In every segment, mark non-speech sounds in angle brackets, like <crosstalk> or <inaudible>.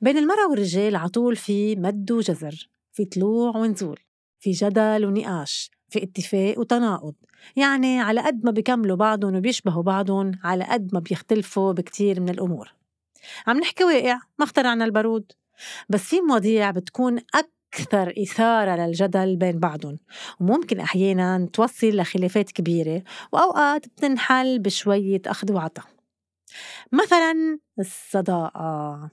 بين المرأة والرجال عطول في مد وجزر في طلوع ونزول في جدل ونقاش في اتفاق وتناقض. يعني على قد ما بيكملوا بعضهم وبيشبهوا بعضهم على قد ما بيختلفوا بكتير من الأمور. عم نحكي واقع ما اخترعنا البارود. بس في مواضيع بتكون أكثر إثارة للجدل بين بعضهم. وممكن أحيانا توصل لخلافات كبيرة وأوقات بتنحل بشوية أخذ وعطا مثلا الصداقة.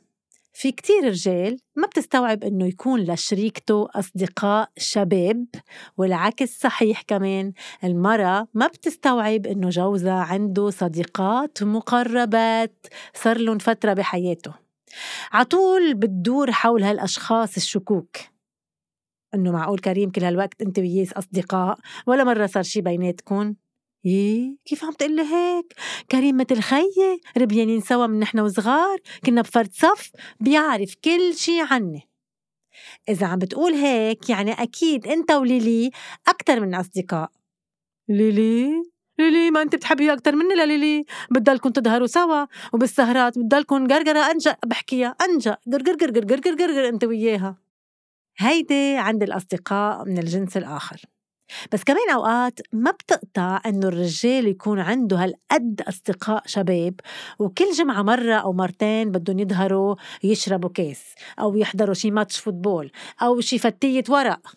في كتير رجال ما بتستوعب إنه يكون لشريكته أصدقاء شباب والعكس صحيح كمان. المرأة ما بتستوعب إنه جوزها عنده صديقات مقربات صار لهم فترة بحياته. عطول بتدور حول هالأشخاص الشكوك. إنه معقول كريم كل هالوقت أنت وياه أصدقاء؟ ولا مرة صار شي بيناتكم إيه كيف عم تقلي هيك؟ كريم مثل خيي ربيانين سوا من نحن وصغار كنا بفرد صف بيعرف كل شي عني. إذا عم بتقول هيك يعني أكيد أنت وليلي أكتر من أصدقاء. ليلي؟ ليلي ما أنت بتحبيها أكثر مني لليلي بتضلكم تظهروا سوا وبالسهرات بتضلكم قرقرة أنجأ بحكيها أنجأ قرقر قرقر قرقر قرقر أنت وياها. هيدي عند الأصدقاء من الجنس الآخر. بس كمان أوقات ما بتقطع إنه الرجال يكون عنده هالقد أصدقاء شباب وكل جمعة مرة أو مرتين بدهم يظهروا يشربوا كاس أو يحضروا شي ماتش فوتبول أو شي فتية ورق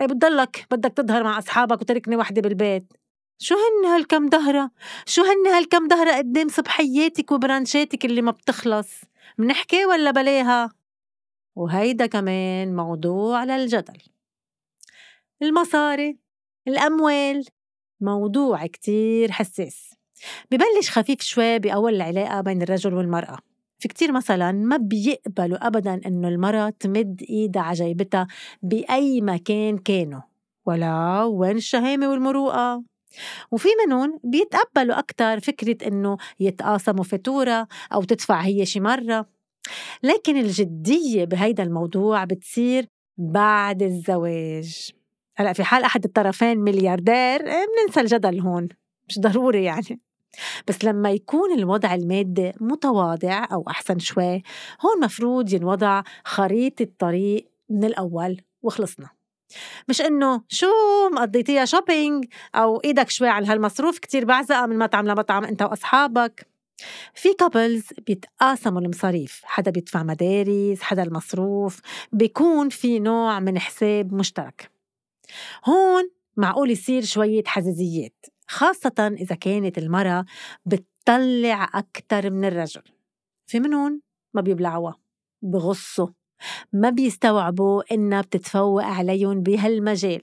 إيه بتضلك بدك تظهر مع أصحابك وتركني وحدة بالبيت شو هن هالكم دهرة؟ شو هن هالكم دهرة قدام صبحياتك وبرانشاتك اللي ما بتخلص؟ منحكي ولا بلاها؟ وهيدا كمان موضوع للجدل المصاري الأموال. موضوع كتير حساس. ببلش خفيف شوي بأول العلاقة بين الرجل والمرأة. في كتير مثلا ما بيقبلوا أبدا إنه المرأة تمد إيدها على جيبتها بأي مكان كانوا ولا وين الشهامة والمروءة. وفي منهم بيتقبلوا أكتر فكرة إنه يتقاسموا فاتورة أو تدفع هي شي مرة. لكن الجدية بهيدا الموضوع بتصير بعد الزواج. هلأ في حال أحد الطرفين ملياردير بننسى الجدل هون مش ضروري يعني. بس لما يكون الوضع المادي متواضع أو أحسن شوي هون مفروض ينوضع خريطة طريق من الأول وخلصنا. مش إنه شو مقضيتيها شوبينج أو إيدك شوي على هالمصروف كتير بعزقة من مطعم لمطعم أنت وأصحابك. في كابلز بيتقاسموا المصاريف حدا بيدفع مدارس حدا المصروف بيكون في نوع من حساب مشترك. هون معقول يصير شوية حزازيات خاصة إذا كانت المرأة بتطلع أكتر من الرجل. في منهم ما بيبلعوها بغصوا ما بيستوعبوا إنها بتتفوق عليهم بهالمجال.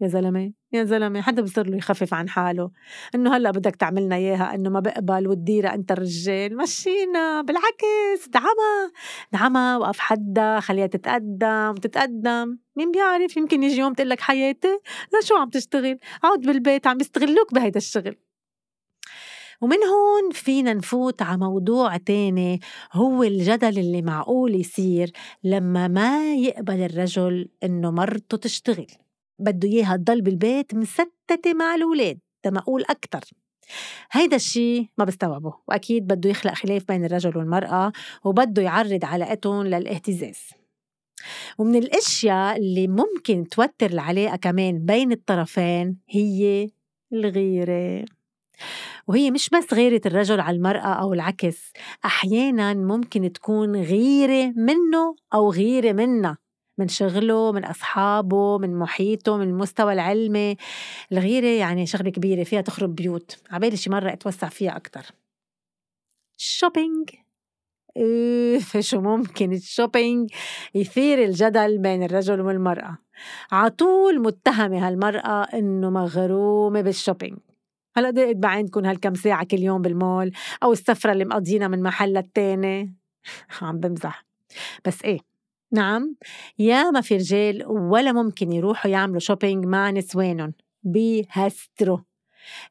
يا زلمة. يا زلمة حدا بصير له يخفف عن حاله. إنه هلأ بدك تعملنا إياها إنه ما بقبل وتديرها أنت الرجال. مشينا بالعكس دعمها دعمها وقف حدا خليها تتقدم تتقدم. مين بيعرف؟ يمكن يجي يوم تقول لك حياتي. لا شو عم تشتغل؟ عود بالبيت عم يستغلوك بهيدا الشغل. ومن هون فينا نفوت على موضوع تاني هو الجدل اللي معقول يصير لما ما يقبل الرجل إنه مرته تشتغل. بده إياها تضل بالبيت مستتة مع الأولاد تمقول أكتر. هيدا الشي ما بستوعبه وأكيد بده يخلق خلاف بين الرجل والمرأة وبده يعرض علاقتهم للاهتزاز. ومن الأشياء اللي ممكن توتر العلاقة كمان بين الطرفين هي الغيرة. وهي مش بس غيرة الرجل على المرأة أو العكس أحيانا ممكن تكون غيرة منه أو غيرة منها من شغله من أصحابه من محيطه من المستوى العلمي. الغيرة يعني شغلة كبيرة فيها تخرب بيوت. عبالي شي مرة أتوسع فيها أكتر. ال shopping أوف <laughs> شو ممكن ال shopping يثير الجدل بين الرجل والمرأة. عطول متهمة هالمرأة إنه مغرومة بال shopping هلا ضاقت بعينكم هالكم ساعة كل يوم بالمول أو السفرة اللي مقضينا من محل للتاني <laughs> عم بمزح. بس إيه. نعم ياما في رجال ولا ممكن يروحوا يعملوا shopping مع نسوانهم بيهستروا.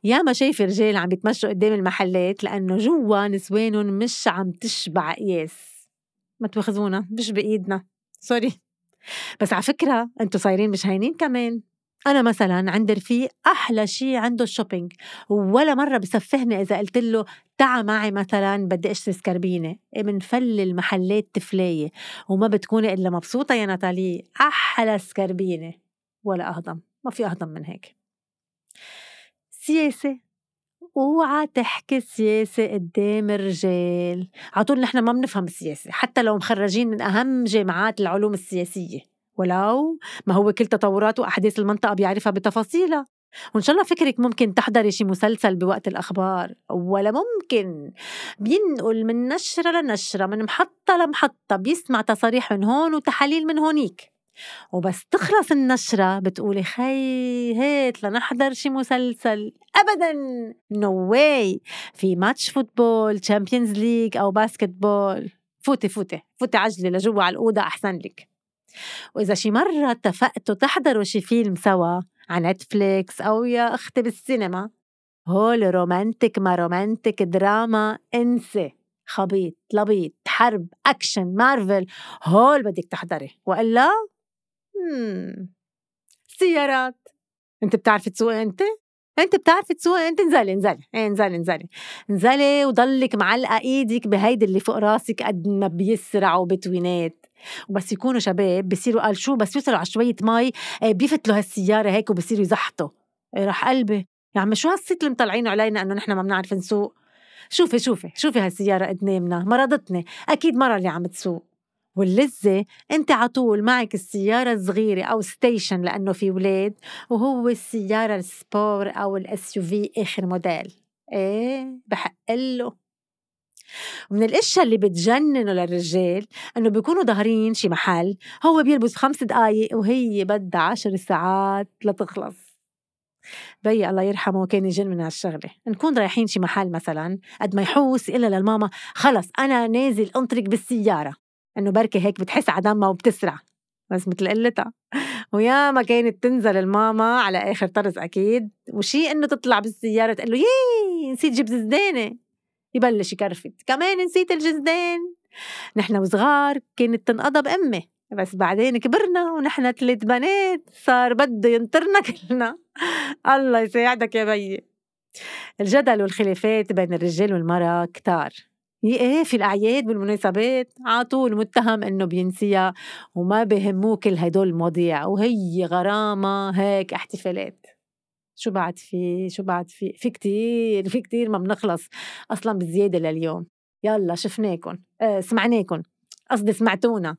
ياما شايف رجال عم بيتمشوا قدام المحلات لأنه جوا نسوانهم مش عم تشبع قياس. ما تواخذونا مش بإيدنا. sorry بس على فكرة انتو صايرين مش هينين كمان. أنا مثلا عند رفيق أحلى شي عنده ال shopping ولا مرة بسفهني إذا قلت له تعا معي مثلا بدي أشتري سكربينة. منفل المحلات تفلاية وما بتكوني إلا مبسوطة يا ناتالي. أحلى سكربينة. ولا أهضم. ما في أهضم من هيك. سياسة. أوعى تحكي سياسة قدام الرجال عطول نحن ما بنفهم السياسة. حتى لو مخرجين من أهم جامعات العلوم السياسية. ولو ما هو كل تطورات وأحداث المنطقة بيعرفها بتفاصيلها. وإن شاء الله فكرك ممكن تحضري شي مسلسل بوقت الأخبار ولا ممكن. بينقل من نشرة لنشرة من محطة لمحطة بيسمع تصاريح من هون وتحاليل من هونيك. وبس تخلص النشرة بتقولي خي هيت لنحضر شي مسلسل. أبدا! نو no واي في match football Champions League أو basketball فوتي فوتي. فوتي عجلي لجوا على الأوضة أحسن لك. وإذا شي مرة اتفقتوا تحضروا شي فيلم سوا على نتفليكس أو يا أختي بالسينما هول romantic ما romantic دراما إنسي خبيط لبيط حرب action Marvel هول بدك تحضري وإلا سيارات أنت بتعرفي تسوقي أنت؟ انت بتعرفي تسوقي انت انزلي انزلي إيه انزلي انزلي انزلي وضلك معلقة إيدك بهيدي اللي فوق راسك قد ما بيسرعوا بتوينات. وبس يكونوا شباب بصيروا قال شو بس يوصلوا على شوية مي إيه، بيفتلوا هالسيارة هيك وبصيروا يزحطوا. إيه راح قلبي. يا عمي شو هالصيت اللي مطلعينه علينا إنه نحن ما بنعرف نسوق؟ شوفي شوفي شوفي هالسيارة قدامنا مرضتني. أكيد مرة اللي عم تسوق. واللذة أنت عطول معك السيارة الصغيرة أو station لأنه في ولاد وهو السيارة ال sport أو ال SUV آخر موديل إيه بحق له. ومن الأشياء اللي بتجننوا للرجال إنه بيكونوا ظاهرين شي محل هو بيلبس خمس دقايق وهي بدها عشر ساعات لتخلص. بي الله يرحمه كان يجن من هالشغلة. نكون رايحين شي محل مثلا قد ما يحوس إلا للماما خلص أنا نازل أنطرق بالسيارة. إنه بركي هيك بتحس على دمها وبتسرع. بس مثل قلتها ويا ما كانت تنزل الماما على آخر طرز أكيد. وشي إنه تطلع بالسيارة تقول له يي نسيت جيب زدانة يبلش يكرفت. كمان نسيت الجزدان نحن وصغار كانت تنقضى بأمي. بس بعدين كبرنا ونحن ثلاث بنات صار بده ينطرنا <laughs> كلنا. الله يساعدك يا بيي. الجدل والخلافات بين الرجال والمرأة كتار. إيه في الأعياد بالمناسبات على طول متهم إنه بينسيها وما بهموه كل هدول المواضيع. وهي غرامة هيك احتفالات. شو بعد في شو بعد في في كتير في كتير ما بنخلص أصلا بزياده لليوم. يلا شفناكم آه سمعناكم قصدي سمعتونا.